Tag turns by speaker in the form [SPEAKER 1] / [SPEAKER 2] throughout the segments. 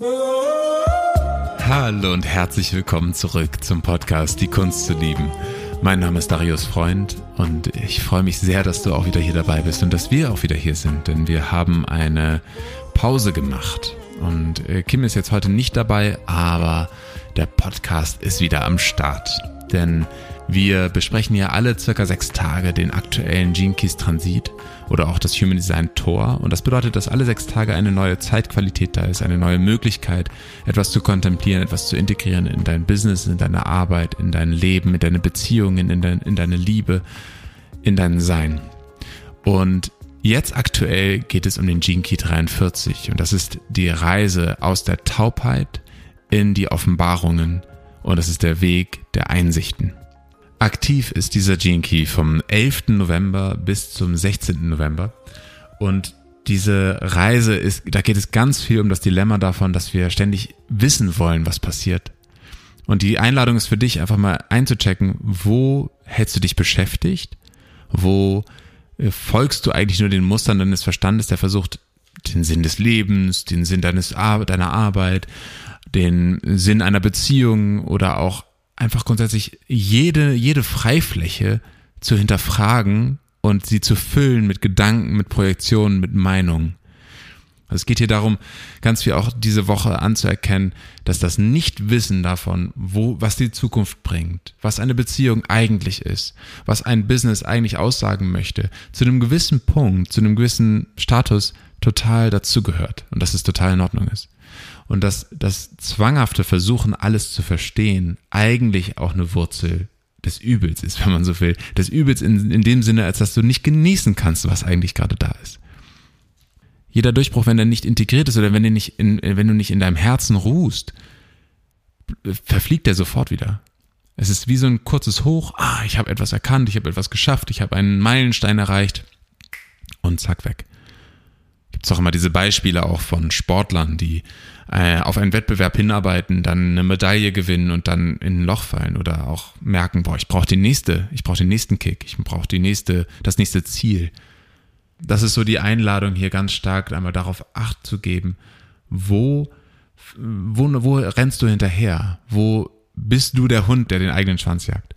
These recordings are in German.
[SPEAKER 1] Hallo und herzlich willkommen zurück zum Podcast Die Kunst zu lieben. Mein Name ist Darius Freund und ich freue mich sehr, dass du auch wieder hier dabei bist und dass wir auch wieder hier sind, denn wir haben eine Pause gemacht. Und äh, Kim ist jetzt heute nicht dabei, aber der Podcast ist wieder am Start. Denn wir besprechen ja alle circa sechs Tage den aktuellen Gene Keys Transit oder auch das Human Design Tor. Und das bedeutet, dass alle sechs Tage eine neue Zeitqualität da ist, eine neue Möglichkeit, etwas zu kontemplieren, etwas zu integrieren in dein Business, in deine Arbeit, in dein Leben, in deine Beziehungen, in, dein, in deine Liebe, in dein Sein. Und Jetzt aktuell geht es um den Gene Key 43 und das ist die Reise aus der Taubheit in die Offenbarungen und das ist der Weg der Einsichten. Aktiv ist dieser Gene Key vom 11. November bis zum 16. November. Und diese Reise ist, da geht es ganz viel um das Dilemma davon, dass wir ständig wissen wollen, was passiert. Und die Einladung ist für dich einfach mal einzuchecken, wo hältst du dich beschäftigt? Wo äh, folgst du eigentlich nur den Mustern deines Verstandes, der versucht, den Sinn des Lebens, den Sinn deines deiner Arbeit, den Sinn einer Beziehung oder auch einfach grundsätzlich jede, jede Freifläche zu hinterfragen und sie zu füllen mit Gedanken, mit Projektionen, mit Meinungen. Also es geht hier darum, ganz viel auch diese Woche anzuerkennen, dass das Nichtwissen davon, wo, was die Zukunft bringt, was eine Beziehung eigentlich ist, was ein Business eigentlich aussagen möchte, zu einem gewissen Punkt, zu einem gewissen Status total dazugehört und dass es total in Ordnung ist und dass das zwanghafte Versuchen, alles zu verstehen, eigentlich auch eine Wurzel des Übels ist, wenn man so will. Des Übels in, in dem Sinne, als dass du nicht genießen kannst, was eigentlich gerade da ist. Jeder Durchbruch, wenn er nicht integriert ist oder wenn, nicht in, wenn du nicht in deinem Herzen ruhst, verfliegt er sofort wieder. Es ist wie so ein kurzes Hoch, ah, ich habe etwas erkannt, ich habe etwas geschafft, ich habe einen Meilenstein erreicht und zack weg gibt es auch immer diese Beispiele auch von Sportlern, die äh, auf einen Wettbewerb hinarbeiten, dann eine Medaille gewinnen und dann in ein Loch fallen oder auch merken, boah, ich brauche die nächste, ich brauche den nächsten Kick, ich brauche die nächste, das nächste Ziel. Das ist so die Einladung hier ganz stark einmal darauf Acht zu geben, wo, wo, wo rennst du hinterher? Wo bist du der Hund, der den eigenen Schwanz jagt?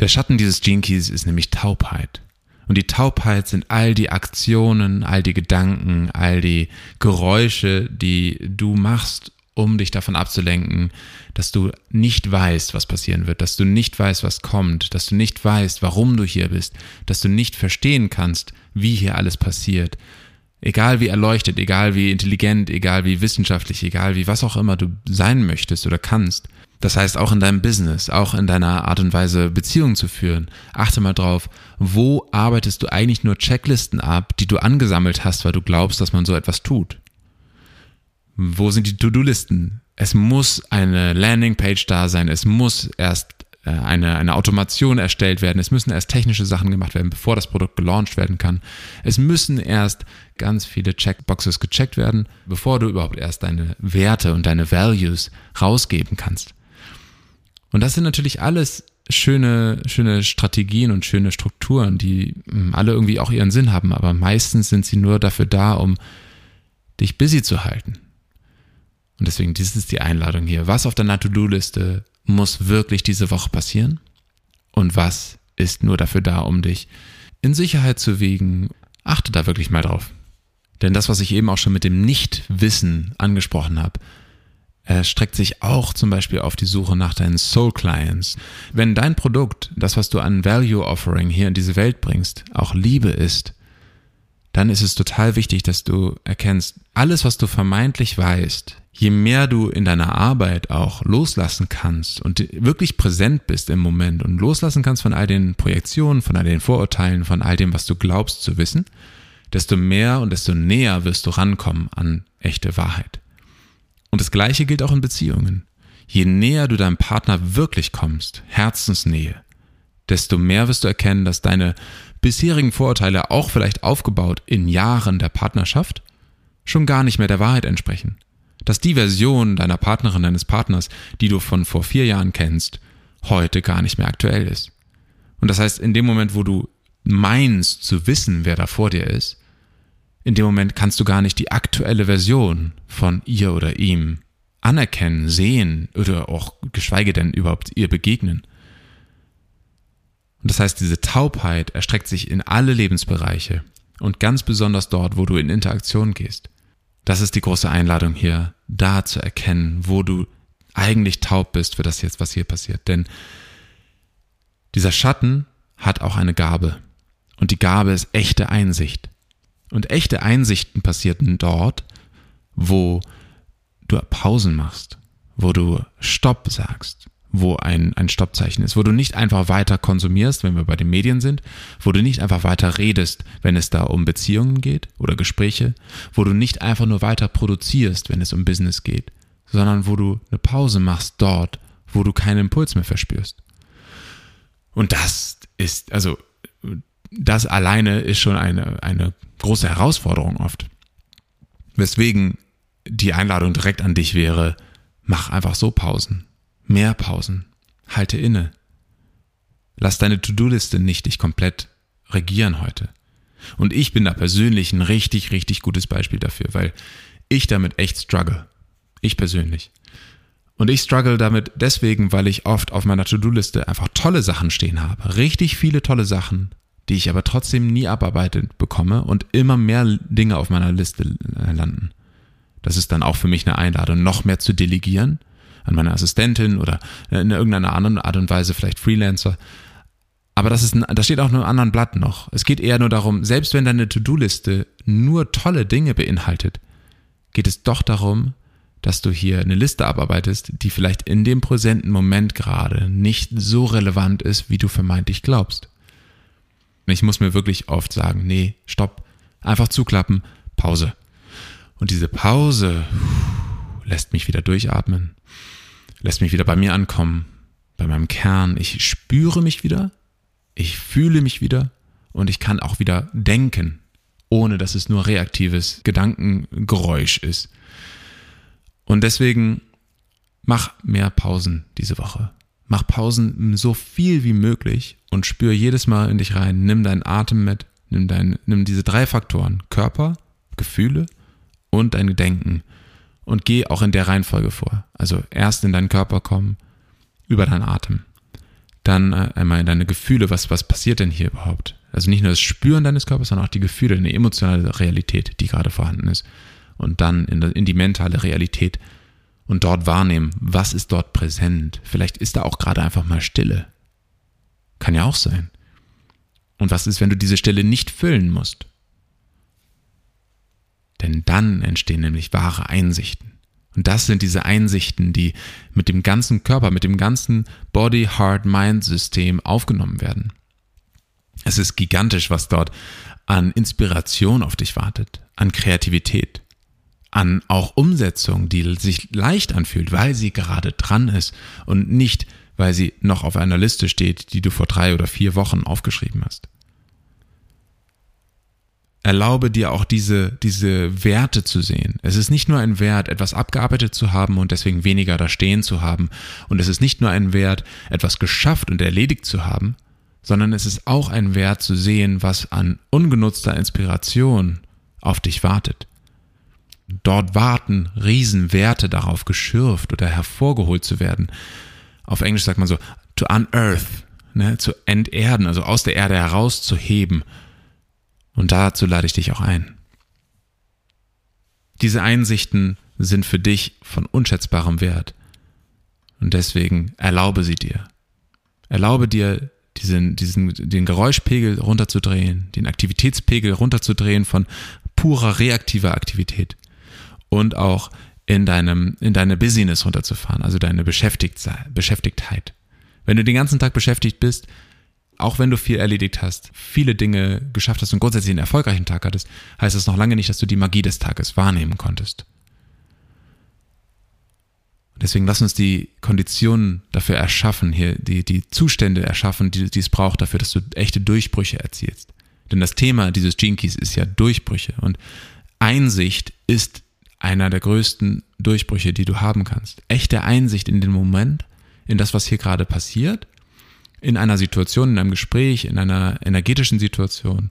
[SPEAKER 1] Der Schatten dieses Keys ist nämlich Taubheit. Und die Taubheit sind all die Aktionen, all die Gedanken, all die Geräusche, die du machst, um dich davon abzulenken, dass du nicht weißt, was passieren wird, dass du nicht weißt, was kommt, dass du nicht weißt, warum du hier bist, dass du nicht verstehen kannst, wie hier alles passiert. Egal wie erleuchtet, egal wie intelligent, egal wie wissenschaftlich, egal wie was auch immer du sein möchtest oder kannst, das heißt, auch in deinem Business, auch in deiner Art und Weise Beziehungen zu führen, achte mal drauf, wo arbeitest du eigentlich nur Checklisten ab, die du angesammelt hast, weil du glaubst, dass man so etwas tut? Wo sind die To-Do-Listen? Es muss eine Landingpage da sein, es muss erst äh, eine, eine Automation erstellt werden, es müssen erst technische Sachen gemacht werden, bevor das Produkt gelauncht werden kann. Es müssen erst ganz viele Checkboxes gecheckt werden, bevor du überhaupt erst deine Werte und deine Values rausgeben kannst. Und das sind natürlich alles schöne, schöne Strategien und schöne Strukturen, die hm, alle irgendwie auch ihren Sinn haben, aber meistens sind sie nur dafür da, um dich busy zu halten. Und deswegen, dies ist die Einladung hier. Was auf deiner To-Do-Liste muss wirklich diese Woche passieren? Und was ist nur dafür da, um dich in Sicherheit zu wiegen? Achte da wirklich mal drauf. Denn das, was ich eben auch schon mit dem Nichtwissen angesprochen habe, streckt sich auch zum Beispiel auf die Suche nach deinen Soul Clients. Wenn dein Produkt, das, was du an Value Offering hier in diese Welt bringst, auch Liebe ist, dann ist es total wichtig, dass du erkennst, alles, was du vermeintlich weißt, je mehr du in deiner Arbeit auch loslassen kannst und wirklich präsent bist im Moment und loslassen kannst von all den Projektionen, von all den Vorurteilen, von all dem, was du glaubst zu wissen, desto mehr und desto näher wirst du rankommen an echte Wahrheit. Und das Gleiche gilt auch in Beziehungen. Je näher du deinem Partner wirklich kommst, Herzensnähe, desto mehr wirst du erkennen, dass deine bisherigen Vorurteile, auch vielleicht aufgebaut in Jahren der Partnerschaft, schon gar nicht mehr der Wahrheit entsprechen. Dass die Version deiner Partnerin, deines Partners, die du von vor vier Jahren kennst, heute gar nicht mehr aktuell ist. Und das heißt, in dem Moment, wo du meinst zu wissen, wer da vor dir ist, In dem Moment kannst du gar nicht die aktuelle Version von ihr oder ihm anerkennen, sehen oder auch geschweige denn überhaupt ihr begegnen. Und das heißt, diese Taubheit erstreckt sich in alle Lebensbereiche und ganz besonders dort, wo du in Interaktion gehst. Das ist die große Einladung hier, da zu erkennen, wo du eigentlich taub bist für das jetzt, was hier passiert. Denn dieser Schatten hat auch eine Gabe. Und die Gabe ist echte Einsicht. Und echte Einsichten passierten dort, wo du Pausen machst, wo du Stopp sagst, wo ein, ein Stoppzeichen ist, wo du nicht einfach weiter konsumierst, wenn wir bei den Medien sind, wo du nicht einfach weiter redest, wenn es da um Beziehungen geht oder Gespräche, wo du nicht einfach nur weiter produzierst, wenn es um Business geht, sondern wo du eine Pause machst dort, wo du keinen Impuls mehr verspürst. Und das ist, also, das alleine ist schon eine, eine große Herausforderung oft. Weswegen die Einladung direkt an dich wäre, mach einfach so Pausen. Mehr Pausen. Halte inne. Lass deine To-Do-Liste nicht dich komplett regieren heute. Und ich bin da persönlich ein richtig, richtig gutes Beispiel dafür, weil ich damit echt struggle. Ich persönlich. Und ich struggle damit deswegen, weil ich oft auf meiner To-Do-Liste einfach tolle Sachen stehen habe. Richtig viele tolle Sachen, die ich aber trotzdem nie abarbeitet bekomme und immer mehr Dinge auf meiner Liste landen. Das ist dann auch für mich eine Einladung, noch mehr zu delegieren an meine Assistentin oder in irgendeiner anderen Art und Weise vielleicht Freelancer. Aber das ist, das steht auch in einem anderen Blatt noch. Es geht eher nur darum, selbst wenn deine To-Do-Liste nur tolle Dinge beinhaltet, geht es doch darum, dass du hier eine Liste abarbeitest, die vielleicht in dem präsenten Moment gerade nicht so relevant ist, wie du vermeintlich glaubst. Ich muss mir wirklich oft sagen, nee, stopp, einfach zuklappen, Pause. Und diese Pause lässt mich wieder durchatmen, lässt mich wieder bei mir ankommen, bei meinem Kern. Ich spüre mich wieder, ich fühle mich wieder und ich kann auch wieder denken, ohne dass es nur reaktives Gedankengeräusch ist. Und deswegen mach mehr Pausen diese Woche. Mach Pausen so viel wie möglich und spür jedes Mal in dich rein. Nimm deinen Atem mit, nimm, dein, nimm diese drei Faktoren, Körper, Gefühle und dein Denken und geh auch in der Reihenfolge vor. Also erst in deinen Körper kommen, über deinen Atem. Dann äh, einmal in deine Gefühle, was, was passiert denn hier überhaupt? Also nicht nur das Spüren deines Körpers, sondern auch die Gefühle, eine emotionale Realität, die gerade vorhanden ist. Und dann in, in die mentale Realität und dort wahrnehmen, was ist dort präsent. Vielleicht ist da auch gerade einfach mal Stille. Kann ja auch sein. Und was ist, wenn du diese Stille nicht füllen musst? Denn dann entstehen nämlich wahre Einsichten. Und das sind diese Einsichten, die mit dem ganzen Körper, mit dem ganzen Body-Heart-Mind-System aufgenommen werden. Es ist gigantisch, was dort an Inspiration auf dich wartet, an Kreativität, an auch Umsetzung, die sich leicht anfühlt, weil sie gerade dran ist und nicht, weil sie noch auf einer Liste steht, die du vor drei oder vier Wochen aufgeschrieben hast erlaube dir auch diese, diese Werte zu sehen. Es ist nicht nur ein Wert, etwas abgearbeitet zu haben und deswegen weniger da stehen zu haben. Und es ist nicht nur ein Wert, etwas geschafft und erledigt zu haben, sondern es ist auch ein Wert zu sehen, was an ungenutzter Inspiration auf dich wartet. Dort warten Riesenwerte darauf, geschürft oder hervorgeholt zu werden. Auf Englisch sagt man so, to unearth, ne, zu enterden, also aus der Erde herauszuheben und dazu lade ich dich auch ein. Diese Einsichten sind für dich von unschätzbarem Wert. Und deswegen erlaube sie dir. Erlaube dir, diesen, diesen, den Geräuschpegel runterzudrehen, den Aktivitätspegel runterzudrehen von purer reaktiver Aktivität und auch in deinem, in deine Business runterzufahren, also deine Beschäftigtheit. Wenn du den ganzen Tag beschäftigt bist, auch wenn du viel erledigt hast, viele Dinge geschafft hast und grundsätzlich einen erfolgreichen Tag hattest, heißt das noch lange nicht, dass du die Magie des Tages wahrnehmen konntest. Deswegen lass uns die Konditionen dafür erschaffen, hier die, die Zustände erschaffen, die, die es braucht dafür, dass du echte Durchbrüche erzielst. Denn das Thema dieses Gene ist ja Durchbrüche und Einsicht ist einer der größten Durchbrüche, die du haben kannst. Echte Einsicht in den Moment, in das, was hier gerade passiert in einer Situation, in einem Gespräch, in einer energetischen Situation,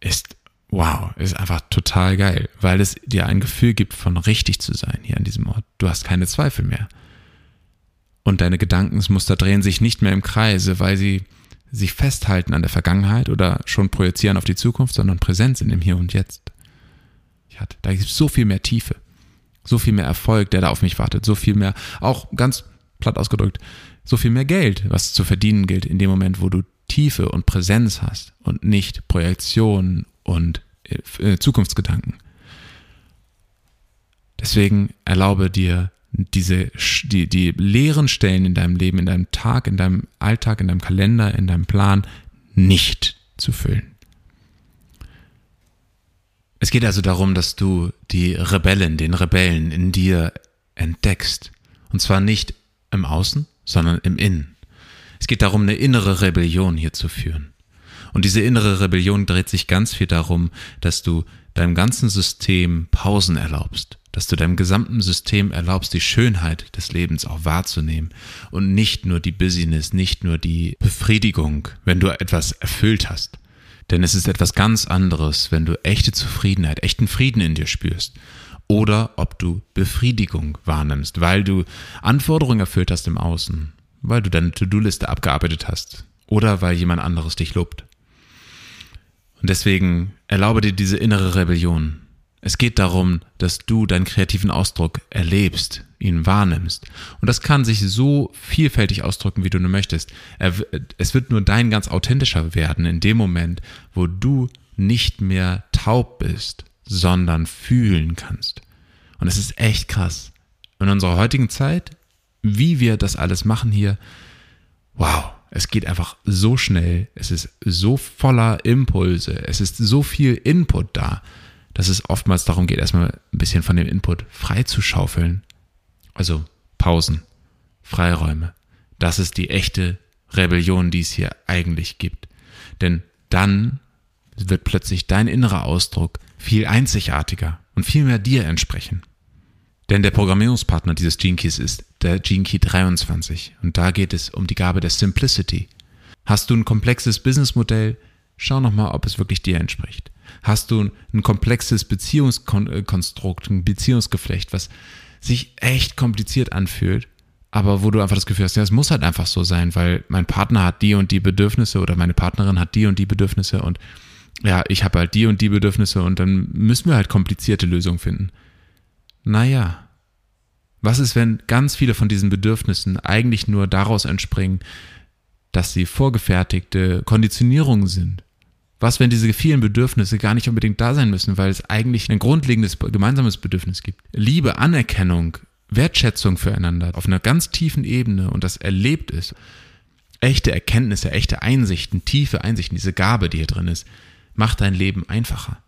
[SPEAKER 1] ist wow, ist einfach total geil, weil es dir ein Gefühl gibt von richtig zu sein hier an diesem Ort. Du hast keine Zweifel mehr. Und deine Gedankensmuster drehen sich nicht mehr im Kreise, weil sie sich festhalten an der Vergangenheit oder schon projizieren auf die Zukunft, sondern Präsenz in dem Hier und Jetzt. Da gibt es so viel mehr Tiefe, so viel mehr Erfolg, der da auf mich wartet, so viel mehr, auch ganz platt ausgedrückt, so viel mehr Geld, was zu verdienen gilt in dem Moment, wo du Tiefe und Präsenz hast und nicht Projektion und äh, Zukunftsgedanken. Deswegen erlaube dir diese, die, die leeren Stellen in deinem Leben, in deinem Tag, in deinem Alltag, in deinem Kalender, in deinem Plan nicht zu füllen. Es geht also darum, dass du die Rebellen, den Rebellen in dir entdeckst. Und zwar nicht im Außen, sondern im Innen. Es geht darum, eine innere Rebellion hier zu führen. Und diese innere Rebellion dreht sich ganz viel darum, dass du deinem ganzen System Pausen erlaubst, dass du deinem gesamten System erlaubst, die Schönheit des Lebens auch wahrzunehmen und nicht nur die Business, nicht nur die Befriedigung, wenn du etwas erfüllt hast. Denn es ist etwas ganz anderes, wenn du echte Zufriedenheit, echten Frieden in dir spürst oder ob du Befriedigung wahrnimmst, weil du Anforderungen erfüllt hast im Außen, weil du deine To-Do-Liste abgearbeitet hast oder weil jemand anderes dich lobt. Und deswegen erlaube dir diese innere Rebellion. Es geht darum, dass du deinen kreativen Ausdruck erlebst, ihn wahrnimmst. Und das kann sich so vielfältig ausdrücken, wie du nur möchtest. Es wird nur dein ganz authentischer werden in dem Moment, wo du nicht mehr taub bist, sondern fühlen kannst. Und es ist echt krass. In unserer heutigen Zeit, wie wir das alles machen hier, wow, es geht einfach so schnell, es ist so voller Impulse, es ist so viel Input da, dass es oftmals darum geht, erstmal ein bisschen von dem Input freizuschaufeln. Also Pausen, Freiräume. Das ist die echte Rebellion, die es hier eigentlich gibt. Denn dann wird plötzlich dein innerer Ausdruck viel einzigartiger und viel mehr dir entsprechen. Denn der Programmierungspartner dieses Gene Keys ist der Gene Key 23 und da geht es um die Gabe der Simplicity. Hast du ein komplexes Businessmodell? Schau nochmal, ob es wirklich dir entspricht. Hast du ein komplexes Beziehungskonstrukt, ein Beziehungsgeflecht, was sich echt kompliziert anfühlt, aber wo du einfach das Gefühl hast, ja, es muss halt einfach so sein, weil mein Partner hat die und die Bedürfnisse oder meine Partnerin hat die und die Bedürfnisse und ja, ich habe halt die und die Bedürfnisse und dann müssen wir halt komplizierte Lösungen finden naja, was ist, wenn ganz viele von diesen Bedürfnissen eigentlich nur daraus entspringen, dass sie vorgefertigte Konditionierungen sind? Was, wenn diese vielen Bedürfnisse gar nicht unbedingt da sein müssen, weil es eigentlich ein grundlegendes gemeinsames Bedürfnis gibt? Liebe, Anerkennung, Wertschätzung füreinander auf einer ganz tiefen Ebene und das erlebt ist. Echte Erkenntnisse, echte Einsichten, tiefe Einsichten, diese Gabe, die hier drin ist, macht dein Leben einfacher.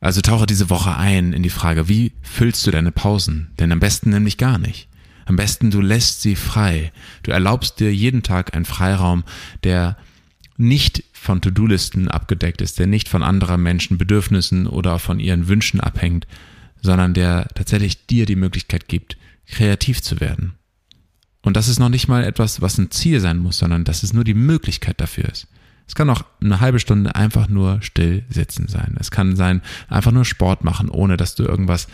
[SPEAKER 1] Also tauche diese Woche ein in die Frage, wie füllst du deine Pausen? Denn am besten nämlich gar nicht. Am besten du lässt sie frei. Du erlaubst dir jeden Tag einen Freiraum, der nicht von To-Do-Listen abgedeckt ist, der nicht von anderer Menschen Bedürfnissen oder von ihren Wünschen abhängt, sondern der tatsächlich dir die Möglichkeit gibt, kreativ zu werden. Und das ist noch nicht mal etwas, was ein Ziel sein muss, sondern dass es nur die Möglichkeit dafür ist. Es kann auch eine halbe Stunde einfach nur still sitzen sein. Es kann sein, einfach nur Sport machen, ohne dass du irgendwas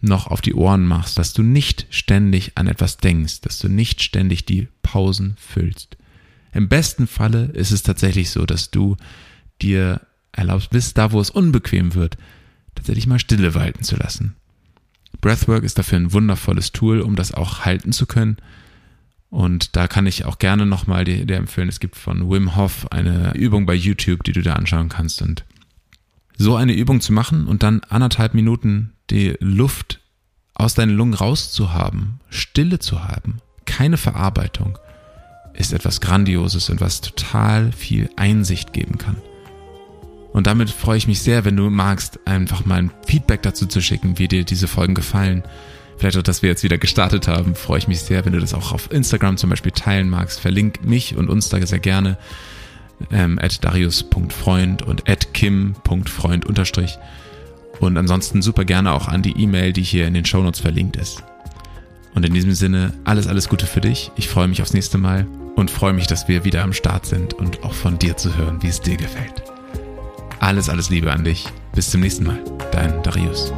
[SPEAKER 1] noch auf die Ohren machst, dass du nicht ständig an etwas denkst, dass du nicht ständig die Pausen füllst. Im besten Falle ist es tatsächlich so, dass du dir erlaubst, bis da, wo es unbequem wird, tatsächlich mal Stille walten zu lassen. Breathwork ist dafür ein wundervolles Tool, um das auch halten zu können und da kann ich auch gerne nochmal dir, dir empfehlen, es gibt von Wim Hof eine Übung bei YouTube, die du da anschauen kannst. Und so eine Übung zu machen und dann anderthalb Minuten die Luft aus deinen Lungen rauszuhaben, Stille zu haben, keine Verarbeitung, ist etwas Grandioses und was total viel Einsicht geben kann. Und damit freue ich mich sehr, wenn du magst, einfach mal ein Feedback dazu zu schicken, wie dir diese Folgen gefallen vielleicht auch, dass wir jetzt wieder gestartet haben, freue ich mich sehr, wenn du das auch auf Instagram zum Beispiel teilen magst. Verlink mich und uns da sehr gerne ähm, at darius.freund und at kim.freund unterstrich. Und ansonsten super gerne auch an die E-Mail, die hier in den Shownotes verlinkt ist. Und in diesem Sinne, alles, alles Gute für dich. Ich freue mich aufs nächste Mal und freue mich, dass wir wieder am Start sind und auch von dir zu hören, wie es dir gefällt. Alles, alles Liebe an dich. Bis zum nächsten Mal. Dein Darius.